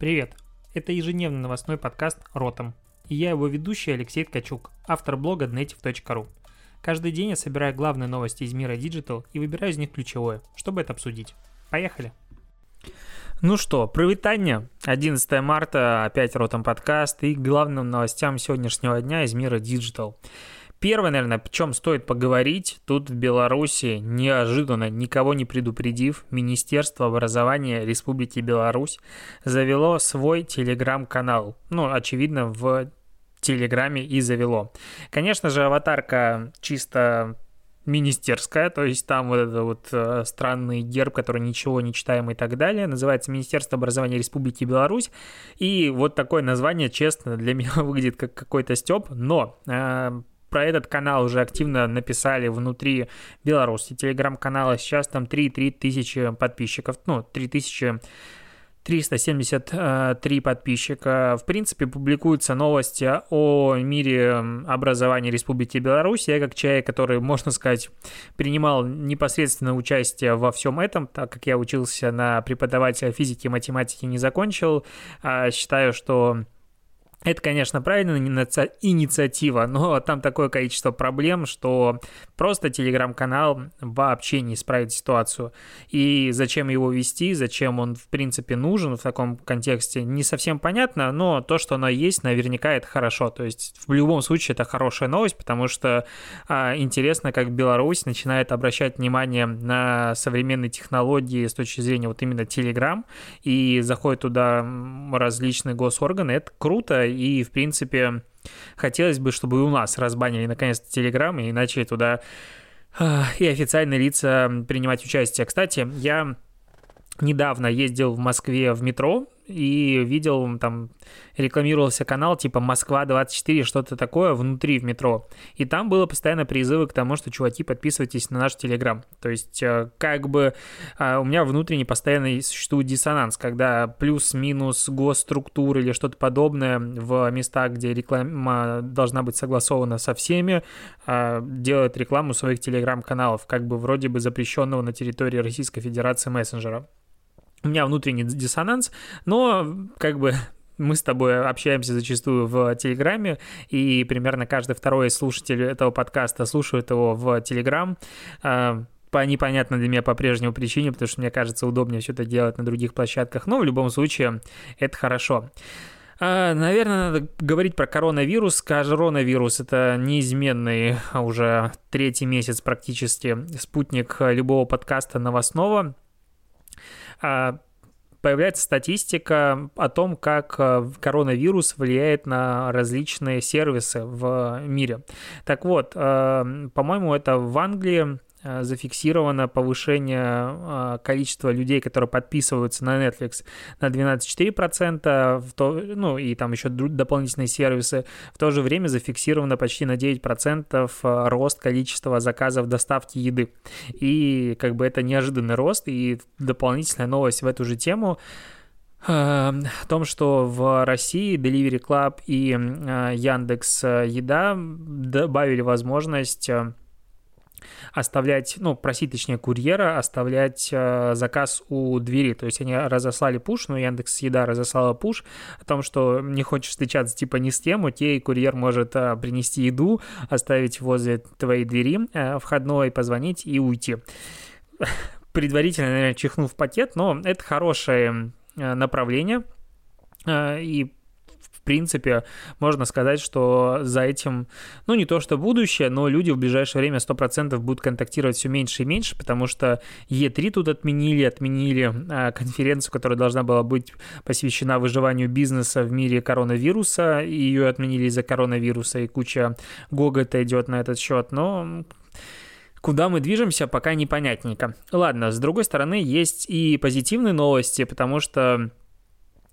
Привет! Это ежедневный новостной подкаст «Ротом». И я его ведущий Алексей Ткачук, автор блога native.ru. Каждый день я собираю главные новости из мира Digital и выбираю из них ключевое, чтобы это обсудить. Поехали! Ну что, привитание. 11 марта, опять Ротом подкаст и главным новостям сегодняшнего дня из мира Digital. Первое, наверное, о чем стоит поговорить, тут в Беларуси, неожиданно, никого не предупредив, Министерство образования Республики Беларусь завело свой телеграм-канал. Ну, очевидно, в Телеграме и завело. Конечно же, аватарка чисто министерская, то есть там вот этот вот э, странный герб, который ничего не читаем и так далее, называется Министерство образования Республики Беларусь, и вот такое название, честно, для меня выглядит как какой-то степ, но э, про этот канал уже активно написали внутри Беларуси телеграм-канала. Сейчас там 3-3 тысячи подписчиков, ну, 3 тысячи 373 подписчика. В принципе, публикуются новости о мире образования Республики Беларусь. Я как человек, который, можно сказать, принимал непосредственное участие во всем этом, так как я учился на преподавателя физики и математики, не закончил, а считаю, что это, конечно, правильная инициатива, но там такое количество проблем, что просто телеграм-канал вообще не исправит ситуацию. И зачем его вести, зачем он, в принципе, нужен в таком контексте, не совсем понятно, но то, что оно есть, наверняка это хорошо. То есть в любом случае это хорошая новость, потому что а, интересно, как Беларусь начинает обращать внимание на современные технологии с точки зрения вот именно Telegram и заходят туда различные госорганы. Это круто, и, в принципе, хотелось бы, чтобы и у нас разбанили наконец-то Телеграм и начали туда и официальные лица принимать участие. Кстати, я недавно ездил в Москве в метро, и видел, там рекламировался канал типа Москва-24, что-то такое внутри в метро. И там было постоянно призывы к тому, что, чуваки, подписывайтесь на наш Телеграм. То есть, э, как бы э, у меня внутренне постоянно существует диссонанс, когда плюс-минус госструктуры или что-то подобное в местах, где реклама должна быть согласована со всеми, э, делают рекламу своих Телеграм-каналов, как бы вроде бы запрещенного на территории Российской Федерации мессенджера у меня внутренний диссонанс, но как бы мы с тобой общаемся зачастую в Телеграме, и примерно каждый второй слушатель этого подкаста слушает его в Телеграм а, по непонятной для меня по-прежнему причине, потому что мне кажется удобнее это делать на других площадках, но в любом случае это хорошо. А, наверное, надо говорить про коронавирус. Коронавирус – это неизменный уже третий месяц практически спутник любого подкаста новостного. А, появляется статистика о том, как э, коронавирус влияет на различные сервисы в мире. Так вот, э, по-моему, это в Англии зафиксировано повышение э, количества людей, которые подписываются на Netflix на 12,4%, в то, ну и там еще дополнительные сервисы. В то же время зафиксировано почти на 9% э, рост количества заказов доставки еды. И как бы это неожиданный рост и дополнительная новость в эту же тему о том, что в России Delivery Club и Яндекс Еда добавили возможность оставлять, ну, просить, точнее, курьера оставлять э, заказ у двери. То есть они разослали пуш, ну, Яндекс Еда разослала пуш о том, что не хочешь встречаться типа ни с кем, окей, курьер может э, принести еду, оставить возле твоей двери э, входной, позвонить и уйти. Предварительно, наверное, чихнув пакет, но это хорошее э, направление, э, и в принципе, можно сказать, что за этим, ну, не то что будущее, но люди в ближайшее время 100% будут контактировать все меньше и меньше, потому что E3 тут отменили, отменили а, конференцию, которая должна была быть посвящена выживанию бизнеса в мире коронавируса, и ее отменили из-за коронавируса, и куча гогота идет на этот счет, но Куда мы движемся, пока непонятненько. Ладно, с другой стороны, есть и позитивные новости, потому что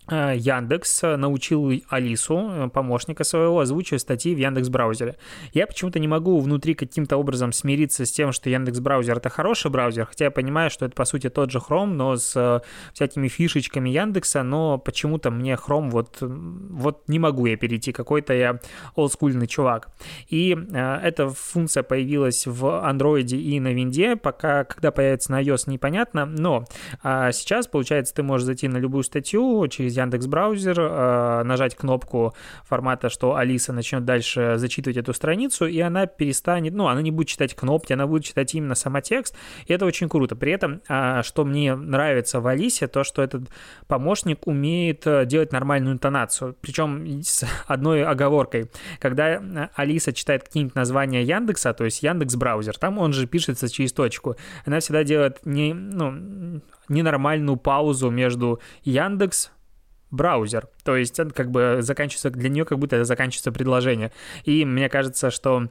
Яндекс э, научил Алису, э, помощника своего, озвучивать статьи в Яндекс браузере. Я почему-то не могу внутри каким-то образом смириться с тем, что Яндекс браузер это хороший браузер, хотя я понимаю, что это по сути тот же Chrome, но с всякими фишечками Яндекса, но почему-то мне Chrome вот, вот не могу я перейти, какой-то я олдскульный чувак. И э, эта функция появилась в Android и на Винде, пока когда появится на iOS непонятно, но э, сейчас, получается, ты можешь зайти на любую статью через Яндекс браузер, э, нажать кнопку формата, что Алиса начнет дальше зачитывать эту страницу, и она перестанет, ну, она не будет читать кнопки, она будет читать именно сама текст, и это очень круто. При этом, а, что мне нравится в Алисе, то, что этот помощник умеет э, делать нормальную интонацию, причем с одной оговоркой. Когда Алиса читает какие-нибудь названия Яндекса, то есть Яндекс браузер, там он же пишется через точку, она всегда делает не, ну, ненормальную паузу между Яндекс браузер. То есть как бы заканчивается, для нее как будто это заканчивается предложение. И мне кажется, что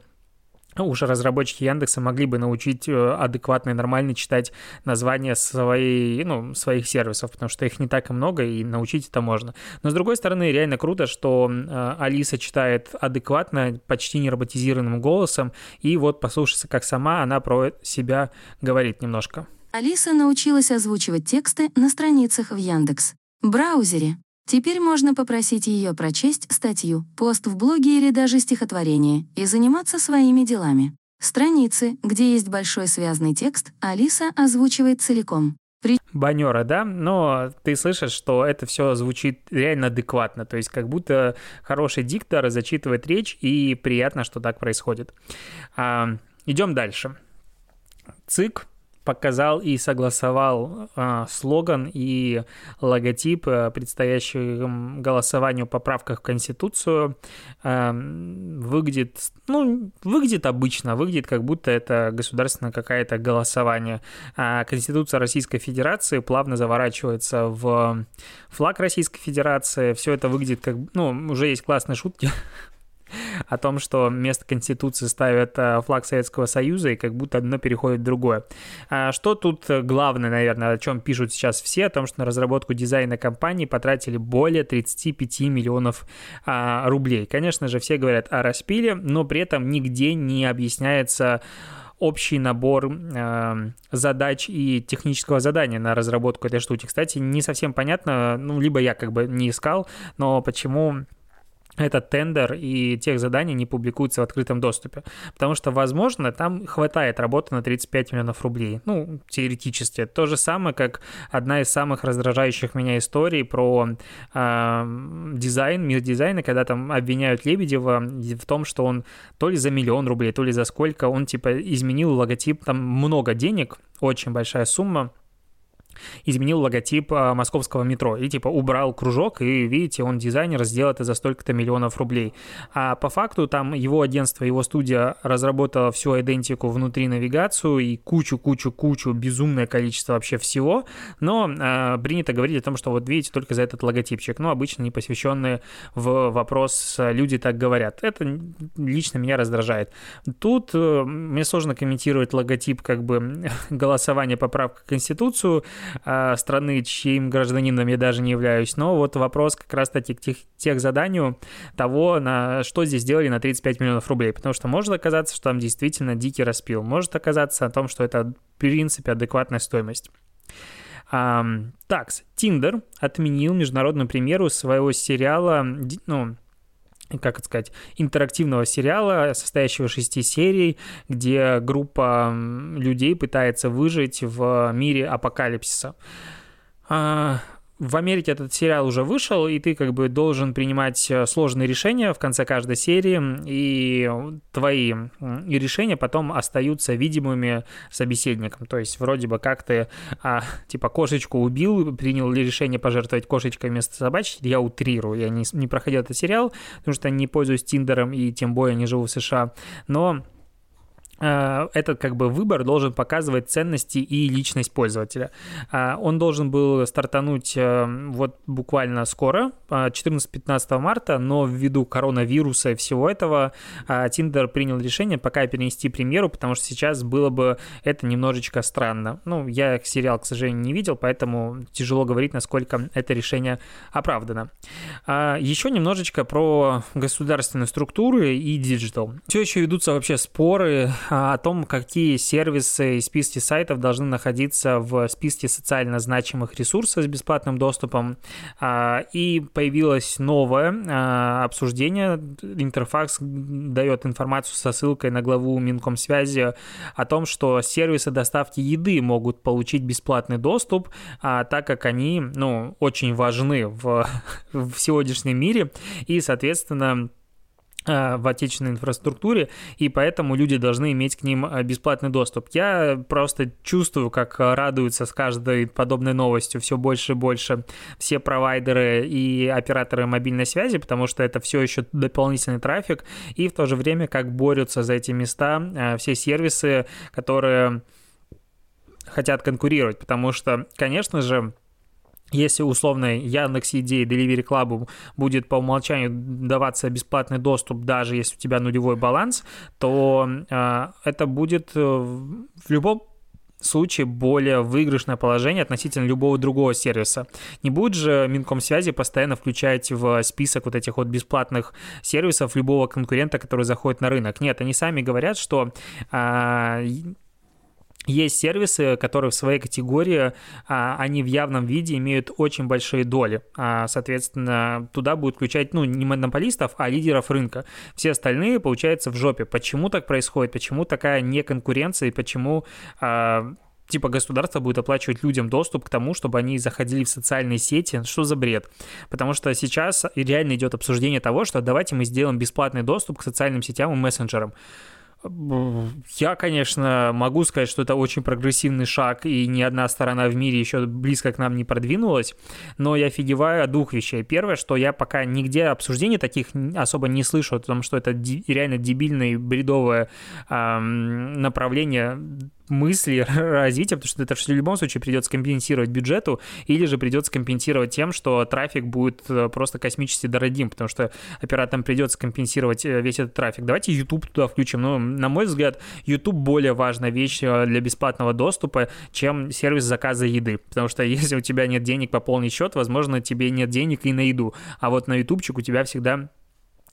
уж разработчики Яндекса могли бы научить э, адекватно и нормально читать названия своей, ну, своих сервисов, потому что их не так и много, и научить это можно. Но, с другой стороны, реально круто, что э, Алиса читает адекватно, почти не роботизированным голосом, и вот послушайте, как сама она про себя говорит немножко. Алиса научилась озвучивать тексты на страницах в Яндекс. Браузере. Теперь можно попросить ее прочесть статью, пост в блоге или даже стихотворение и заниматься своими делами. Страницы, где есть большой связанный текст, Алиса озвучивает целиком. При... Банера, да? Но ты слышишь, что это все звучит реально адекватно, то есть как будто хороший диктор зачитывает речь, и приятно, что так происходит. А, идем дальше. ЦИК показал и согласовал э, слоган и логотип, э, предстоящему голосованию по поправках в Конституцию. Э, выглядит, ну, выглядит обычно, выглядит как будто это государственное какое-то голосование. А Конституция Российской Федерации плавно заворачивается в флаг Российской Федерации. Все это выглядит как, ну, уже есть классные шутки о том, что вместо Конституции ставят э, флаг Советского Союза, и как будто одно переходит в другое. А что тут главное, наверное, о чем пишут сейчас все, о том, что на разработку дизайна компании потратили более 35 миллионов а, рублей. Конечно же, все говорят о распиле, но при этом нигде не объясняется общий набор э, задач и технического задания на разработку этой штуки. Кстати, не совсем понятно, ну, либо я как бы не искал, но почему этот тендер и тех заданий не публикуются в открытом доступе. Потому что, возможно, там хватает работы на 35 миллионов рублей. Ну, теоретически. То же самое, как одна из самых раздражающих меня историй про э, дизайн, мир дизайна, когда там обвиняют Лебедева в том, что он то ли за миллион рублей, то ли за сколько, он типа изменил логотип, там много денег, очень большая сумма, изменил логотип а, московского метро и типа убрал кружок, и видите, он дизайнер сделал это за столько-то миллионов рублей. А по факту там его агентство, его студия разработала всю идентику внутри навигацию и кучу-кучу-кучу, безумное количество вообще всего, но э, принято говорить о том, что вот видите, только за этот логотипчик. Ну, обычно не посвященные в вопрос люди так говорят. Это лично меня раздражает. Тут э, мне сложно комментировать логотип как бы голосования поправка в Конституцию, страны, чьим гражданином я даже не являюсь. Но вот вопрос как раз-таки к тех, тех заданию того, на что здесь сделали на 35 миллионов рублей. Потому что может оказаться, что там действительно дикий распил. Может оказаться о том, что это в принципе адекватная стоимость. Um, такс, Тиндер отменил международную премьеру своего сериала, ну, как это сказать, интерактивного сериала, состоящего из шести серий, где группа людей пытается выжить в мире апокалипсиса. В Америке этот сериал уже вышел, и ты как бы должен принимать э, сложные решения в конце каждой серии, и твои и решения потом остаются видимыми собеседником. То есть вроде бы как ты а, типа кошечку убил, принял ли решение пожертвовать кошечкой вместо собачки, я утрирую, я не, не проходил этот сериал, потому что не пользуюсь Тиндером и тем более не живу в США, но Э, этот как бы выбор должен показывать ценности и личность пользователя. Э, он должен был стартануть э, вот буквально скоро, 14-15 марта, но ввиду коронавируса и всего этого Tinder принял решение пока перенести премьеру, потому что сейчас было бы это немножечко странно. Ну, я сериал, к сожалению, не видел, поэтому тяжело говорить, насколько это решение оправдано. Еще немножечко про государственную структуру и digital. Все еще ведутся вообще споры о том, какие сервисы и списки сайтов должны находиться в списке социально значимых ресурсов с бесплатным доступом. А, и появилось новое а, обсуждение. Интерфакс дает информацию со ссылкой на главу Минкомсвязи о том, что сервисы доставки еды могут получить бесплатный доступ, так как они ну, очень важны в, в сегодняшнем мире. И, соответственно, в отечественной инфраструктуре, и поэтому люди должны иметь к ним э, бесплатный доступ. Я просто чувствую, как радуются с каждой подобной новостью все больше и больше все провайдеры и операторы мобильной связи, потому что это все еще дополнительный трафик, и в то же время как борются за эти места э, все сервисы, которые хотят конкурировать, потому что, конечно же, если условно Яндекс Еде и Delivery Club будет по умолчанию даваться бесплатный доступ, даже если у тебя нулевой баланс, то э, это будет э, в любом случае более выигрышное положение относительно любого другого сервиса. Не будет же Минкомсвязи постоянно включать в список вот этих вот бесплатных сервисов любого конкурента, который заходит на рынок. Нет, они сами говорят, что э, есть сервисы, которые в своей категории, а, они в явном виде имеют очень большие доли. А, соответственно, туда будут включать, ну, не монополистов, а лидеров рынка. Все остальные, получается, в жопе. Почему так происходит? Почему такая неконкуренция и почему а, типа государство будет оплачивать людям доступ к тому, чтобы они заходили в социальные сети. Что за бред? Потому что сейчас реально идет обсуждение того, что давайте мы сделаем бесплатный доступ к социальным сетям и мессенджерам. Я, конечно, могу сказать, что это очень прогрессивный шаг, и ни одна сторона в мире еще близко к нам не продвинулась, но я офигеваю от двух вещей. Первое, что я пока нигде обсуждений таких особо не слышу, о том, что это реально дебильное бредовое эм, направление мысли развития, потому что это в любом случае придется компенсировать бюджету, или же придется компенсировать тем, что трафик будет э, просто космически дорогим, потому что операторам придется компенсировать э, весь этот трафик. Давайте YouTube туда включим. Ну, на мой взгляд, YouTube более важная вещь э, для бесплатного доступа, чем сервис заказа еды, потому что если у тебя нет денег пополнить счет, возможно, тебе нет денег и на еду, а вот на ютубчик у тебя всегда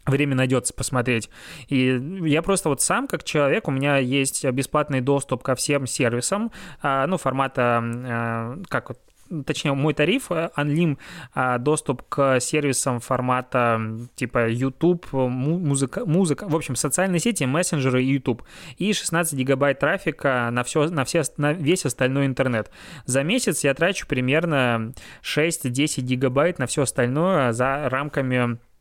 время найдется посмотреть. И я просто вот сам, как человек, у меня есть бесплатный доступ ко всем сервисам, а, ну, формата, а, как вот точнее, мой тариф Unlim а, доступ к сервисам формата типа YouTube, музыка, музыка, в общем, социальные сети, мессенджеры и YouTube. И 16 гигабайт трафика на, все, на, все, на весь остальной интернет. За месяц я трачу примерно 6-10 гигабайт на все остальное за рамками Э,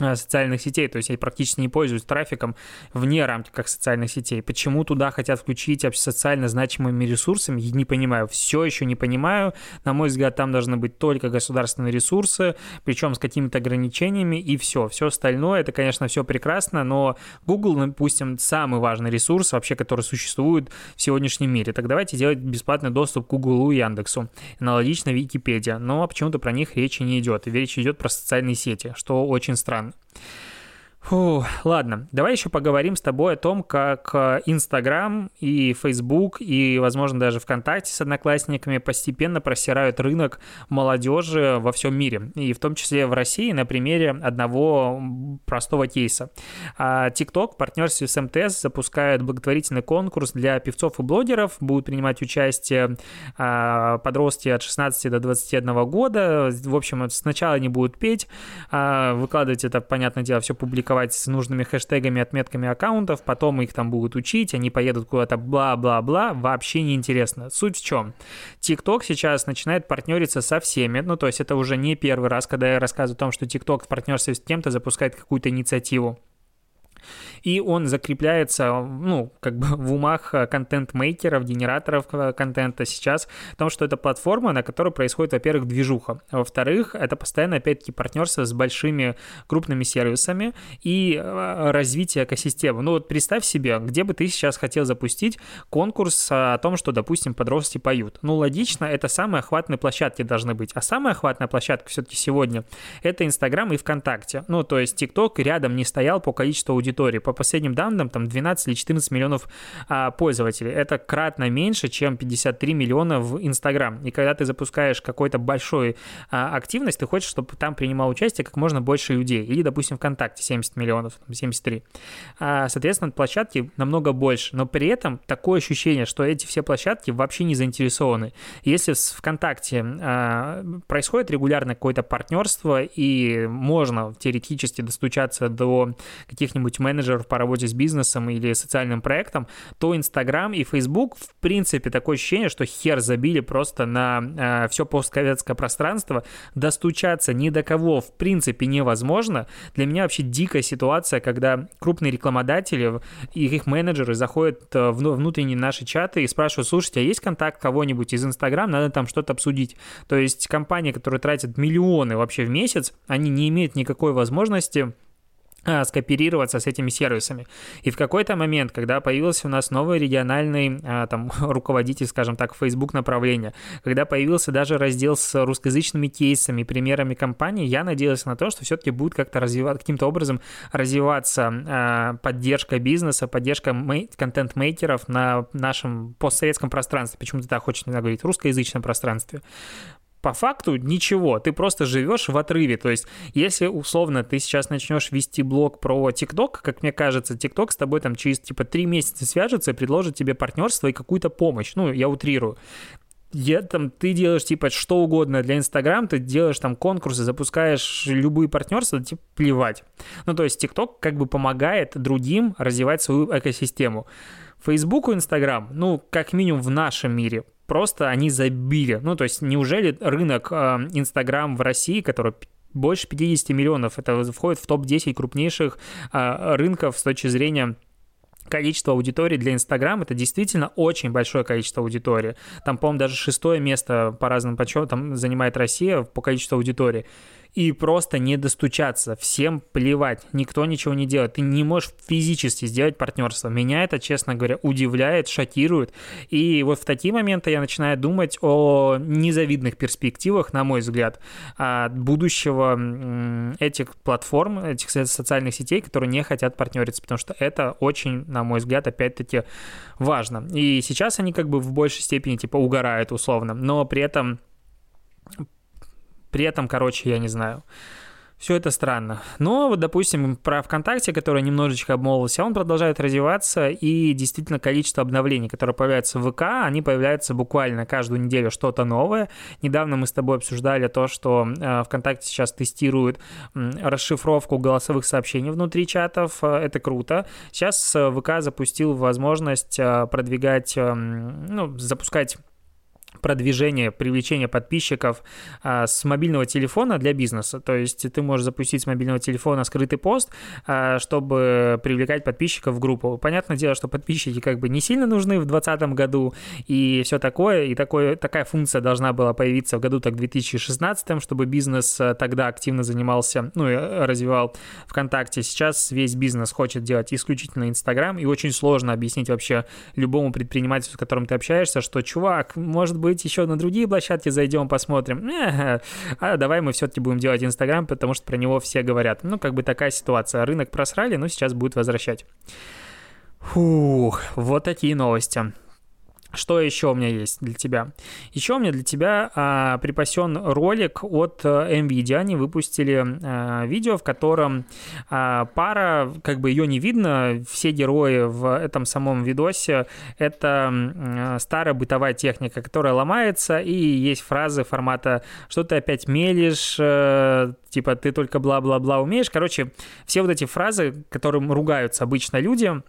социальных сетей, то есть я практически не пользуюсь трафиком вне рамки социальных сетей. Почему туда хотят включить социально значимыми ресурсами, не понимаю, все еще не понимаю. На мой взгляд, там должны быть только государственные ресурсы, причем с какими-то ограничениями, и все. Все остальное, это, конечно, все прекрасно, но Google, допустим, самый важный ресурс вообще, который существует в сегодняшнем мире. Так давайте делать бесплатный доступ к Google и Яндексу. Аналогично Википедия. Но почему-то про них речи не идет. Речь идет про социальные сети, что очень странно. 了。Фу, ладно, давай еще поговорим с тобой о том, как э, Инстаграм и Фейсбук и, возможно, даже ВКонтакте с одноклассниками постепенно просирают рынок молодежи во всем мире, и в том числе в России на примере одного простого кейса. TikTok в партнерстве с МТС запускает благотворительный конкурс для певцов и блогеров, будут принимать участие а, подростки от 16 до 21 года, в общем, сначала они будут петь, а, выкладывать это, понятное дело, все публиковать публиковать с нужными хэштегами, отметками аккаунтов, потом их там будут учить, они поедут куда-то бла-бла-бла, вообще не интересно. Суть в чем? TikTok сейчас начинает партнериться со всеми, ну то есть это уже не первый раз, когда я рассказываю о том, что TikTok в партнерстве с кем-то запускает какую-то инициативу и он закрепляется, ну, как бы в умах э, контент-мейкеров, генераторов э, контента сейчас, в том, что это платформа, на которой происходит, во-первых, движуха, а во-вторых, это постоянно, опять-таки, партнерство с большими крупными сервисами и э, развитие экосистемы. Ну, вот представь себе, где бы ты сейчас хотел запустить конкурс о том, что, допустим, подростки поют. Ну, логично, это самые охватные площадки должны быть, а самая охватная площадка все-таки сегодня — это Инстаграм и ВКонтакте. Ну, то есть ТикТок рядом не стоял по количеству аудитории аудитории. По последним данным, там 12 или 14 миллионов а, пользователей. Это кратно меньше, чем 53 миллиона в Инстаграм. И когда ты запускаешь какой-то большой а, активность, ты хочешь, чтобы там принимал участие как можно больше людей. Или, допустим, ВКонтакте 70 миллионов, 73. А, соответственно, площадки намного больше. Но при этом такое ощущение, что эти все площадки вообще не заинтересованы. Если в ВКонтакте а, происходит регулярно какое-то партнерство и можно теоретически достучаться до каких-нибудь менеджеров по работе с бизнесом или социальным проектом, то Инстаграм и Фейсбук, в принципе, такое ощущение, что хер забили просто на э, все постсоветское пространство, достучаться ни до кого в принципе невозможно. Для меня вообще дикая ситуация, когда крупные рекламодатели и их менеджеры заходят в внутренние наши чаты и спрашивают, слушайте, а есть контакт кого-нибудь из Инстаграм, надо там что-то обсудить. То есть компании, которые тратят миллионы вообще в месяц, они не имеют никакой возможности скооперироваться с этими сервисами. И в какой-то момент, когда появился у нас новый региональный а, там, руководитель, скажем так, Facebook направления, когда появился даже раздел с русскоязычными кейсами, примерами компаний, я надеялся на то, что все-таки будет как-то развиваться, каким-то образом развиваться а, поддержка бизнеса, поддержка контент-мейкеров на нашем постсоветском пространстве. Почему-то так хочется говорить, русскоязычном пространстве по факту ничего, ты просто живешь в отрыве. То есть, если условно ты сейчас начнешь вести блог про ТикТок, как мне кажется, ТикТок с тобой там через типа три месяца свяжется и предложит тебе партнерство и какую-то помощь. Ну, я утрирую я, там, ты делаешь типа что угодно для Инстаграм, ты делаешь там конкурсы, запускаешь любые партнерства, типа плевать. Ну, то есть ТикТок как бы помогает другим развивать свою экосистему. Фейсбук и Инстаграм, ну, как минимум в нашем мире, просто они забили. Ну, то есть неужели рынок э, Инстаграм в России, который больше 50 миллионов, это входит в топ-10 крупнейших э, рынков с точки зрения количество аудитории для Инстаграм это действительно очень большое количество аудитории. Там, по-моему, даже шестое место по разным подсчетам занимает Россия по количеству аудитории и просто не достучаться. Всем плевать, никто ничего не делает. Ты не можешь физически сделать партнерство. Меня это, честно говоря, удивляет, шокирует. И вот в такие моменты я начинаю думать о незавидных перспективах, на мой взгляд, будущего этих платформ, этих социальных сетей, которые не хотят партнериться, потому что это очень, на мой взгляд, опять-таки важно. И сейчас они как бы в большей степени типа угорают условно, но при этом при этом, короче, я не знаю. Все это странно. Но вот, допустим, про ВКонтакте, который немножечко обмолвился, он продолжает развиваться, и действительно количество обновлений, которые появляются в ВК, они появляются буквально каждую неделю что-то новое. Недавно мы с тобой обсуждали то, что э, ВКонтакте сейчас тестирует расшифровку голосовых сообщений внутри чатов. Э, это круто. Сейчас э, ВК запустил возможность продвигать, ну, запускать продвижение, привлечение подписчиков а, с мобильного телефона для бизнеса. То есть ты можешь запустить с мобильного телефона скрытый пост, а, чтобы привлекать подписчиков в группу. Понятное дело, что подписчики как бы не сильно нужны в 2020 году и все такое. И такое, такая функция должна была появиться в году так 2016, чтобы бизнес а, тогда активно занимался, ну и развивал ВКонтакте. Сейчас весь бизнес хочет делать исключительно Инстаграм, и очень сложно объяснить вообще любому предпринимателю, с которым ты общаешься, что, чувак, может быть, быть, еще на другие площадки зайдем, посмотрим. А давай мы все-таки будем делать Инстаграм, потому что про него все говорят. Ну, как бы такая ситуация. Рынок просрали, но сейчас будет возвращать. Фух, вот такие новости. Что еще у меня есть для тебя? Еще у меня для тебя а, припасен ролик от э, NVIDIA. Они выпустили а, видео, в котором а, пара, как бы ее не видно, все герои в этом самом видосе — это а, старая бытовая техника, которая ломается, и есть фразы формата «что ты опять мелешь», а, типа «ты только бла-бла-бла умеешь». Короче, все вот эти фразы, которым ругаются обычно люди —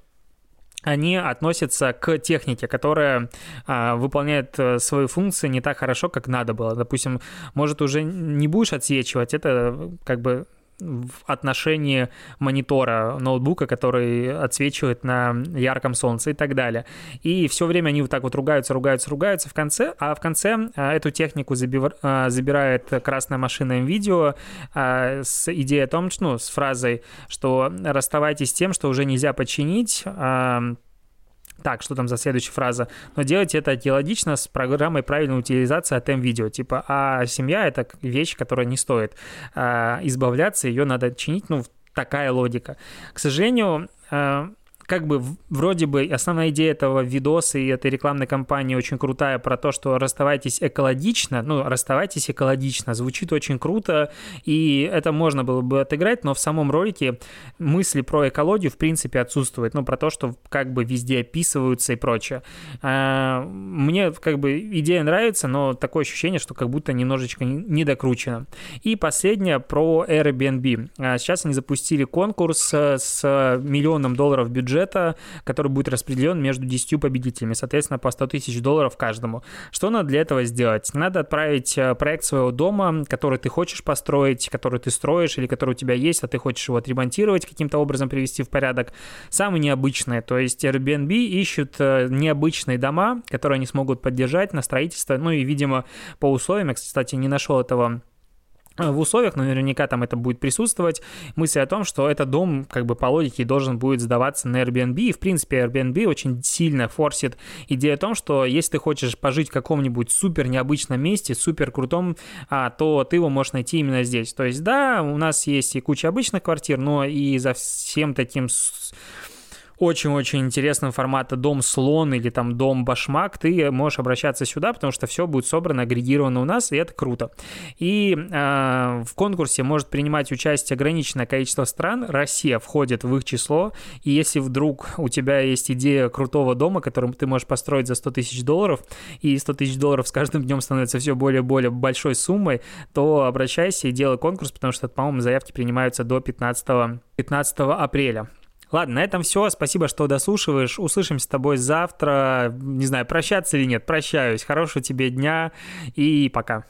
они относятся к технике, которая а, выполняет э, свою функцию не так хорошо, как надо было. Допустим, может, уже не будешь отсвечивать, это как бы в отношении монитора ноутбука, который отсвечивает на ярком солнце и так далее. И все время они вот так вот ругаются, ругаются, ругаются в конце, а в конце а, эту технику а, забирает красная машина NVIDIA а, с идеей о том, что, ну, с фразой, что расставайтесь с тем, что уже нельзя починить, так, что там за следующая фраза? Но делать это диалогично с программой правильной утилизации от M-видео. Типа, а семья — это вещь, которая не стоит а, избавляться, ее надо чинить, ну, такая логика. К сожалению, э, как бы вроде бы основная идея этого видоса и этой рекламной кампании очень крутая про то, что расставайтесь экологично, ну, расставайтесь экологично, звучит очень круто, и это можно было бы отыграть, но в самом ролике мысли про экологию в принципе отсутствуют, ну, про то, что как бы везде описываются и прочее. А, мне как бы идея нравится, но такое ощущение, что как будто немножечко недокручено. И последнее про Airbnb. А, сейчас они запустили конкурс э, с миллионом долларов бюджета бюджета, который будет распределен между 10 победителями, соответственно, по 100 тысяч долларов каждому. Что надо для этого сделать? Надо отправить э, проект своего дома, который ты хочешь построить, который ты строишь или который у тебя есть, а ты хочешь его отремонтировать, каким-то образом привести в порядок. Самые необычные, то есть Airbnb ищут э, необычные дома, которые они смогут поддержать на строительство, ну и, видимо, по условиям, я, кстати, не нашел этого в условиях, но наверняка там это будет присутствовать, мысль о том, что этот дом как бы по логике должен будет сдаваться на Airbnb, и в принципе Airbnb очень сильно форсит идею о том, что если ты хочешь пожить в каком-нибудь супер необычном месте, супер крутом, а, то ты его можешь найти именно здесь. То есть да, у нас есть и куча обычных квартир, но и за всем таким очень-очень интересного формата дом слон или там дом башмак, ты можешь обращаться сюда, потому что все будет собрано, агрегировано у нас, и это круто. И э, в конкурсе может принимать участие ограниченное количество стран, Россия входит в их число, и если вдруг у тебя есть идея крутого дома, который ты можешь построить за 100 тысяч долларов, и 100 тысяч долларов с каждым днем становится все более-более большой суммой, то обращайся и делай конкурс, потому что, по-моему, заявки принимаются до 15, 15 апреля. Ладно, на этом все. Спасибо, что дослушиваешь. Услышимся с тобой завтра. Не знаю, прощаться или нет. Прощаюсь. Хорошего тебе дня и пока.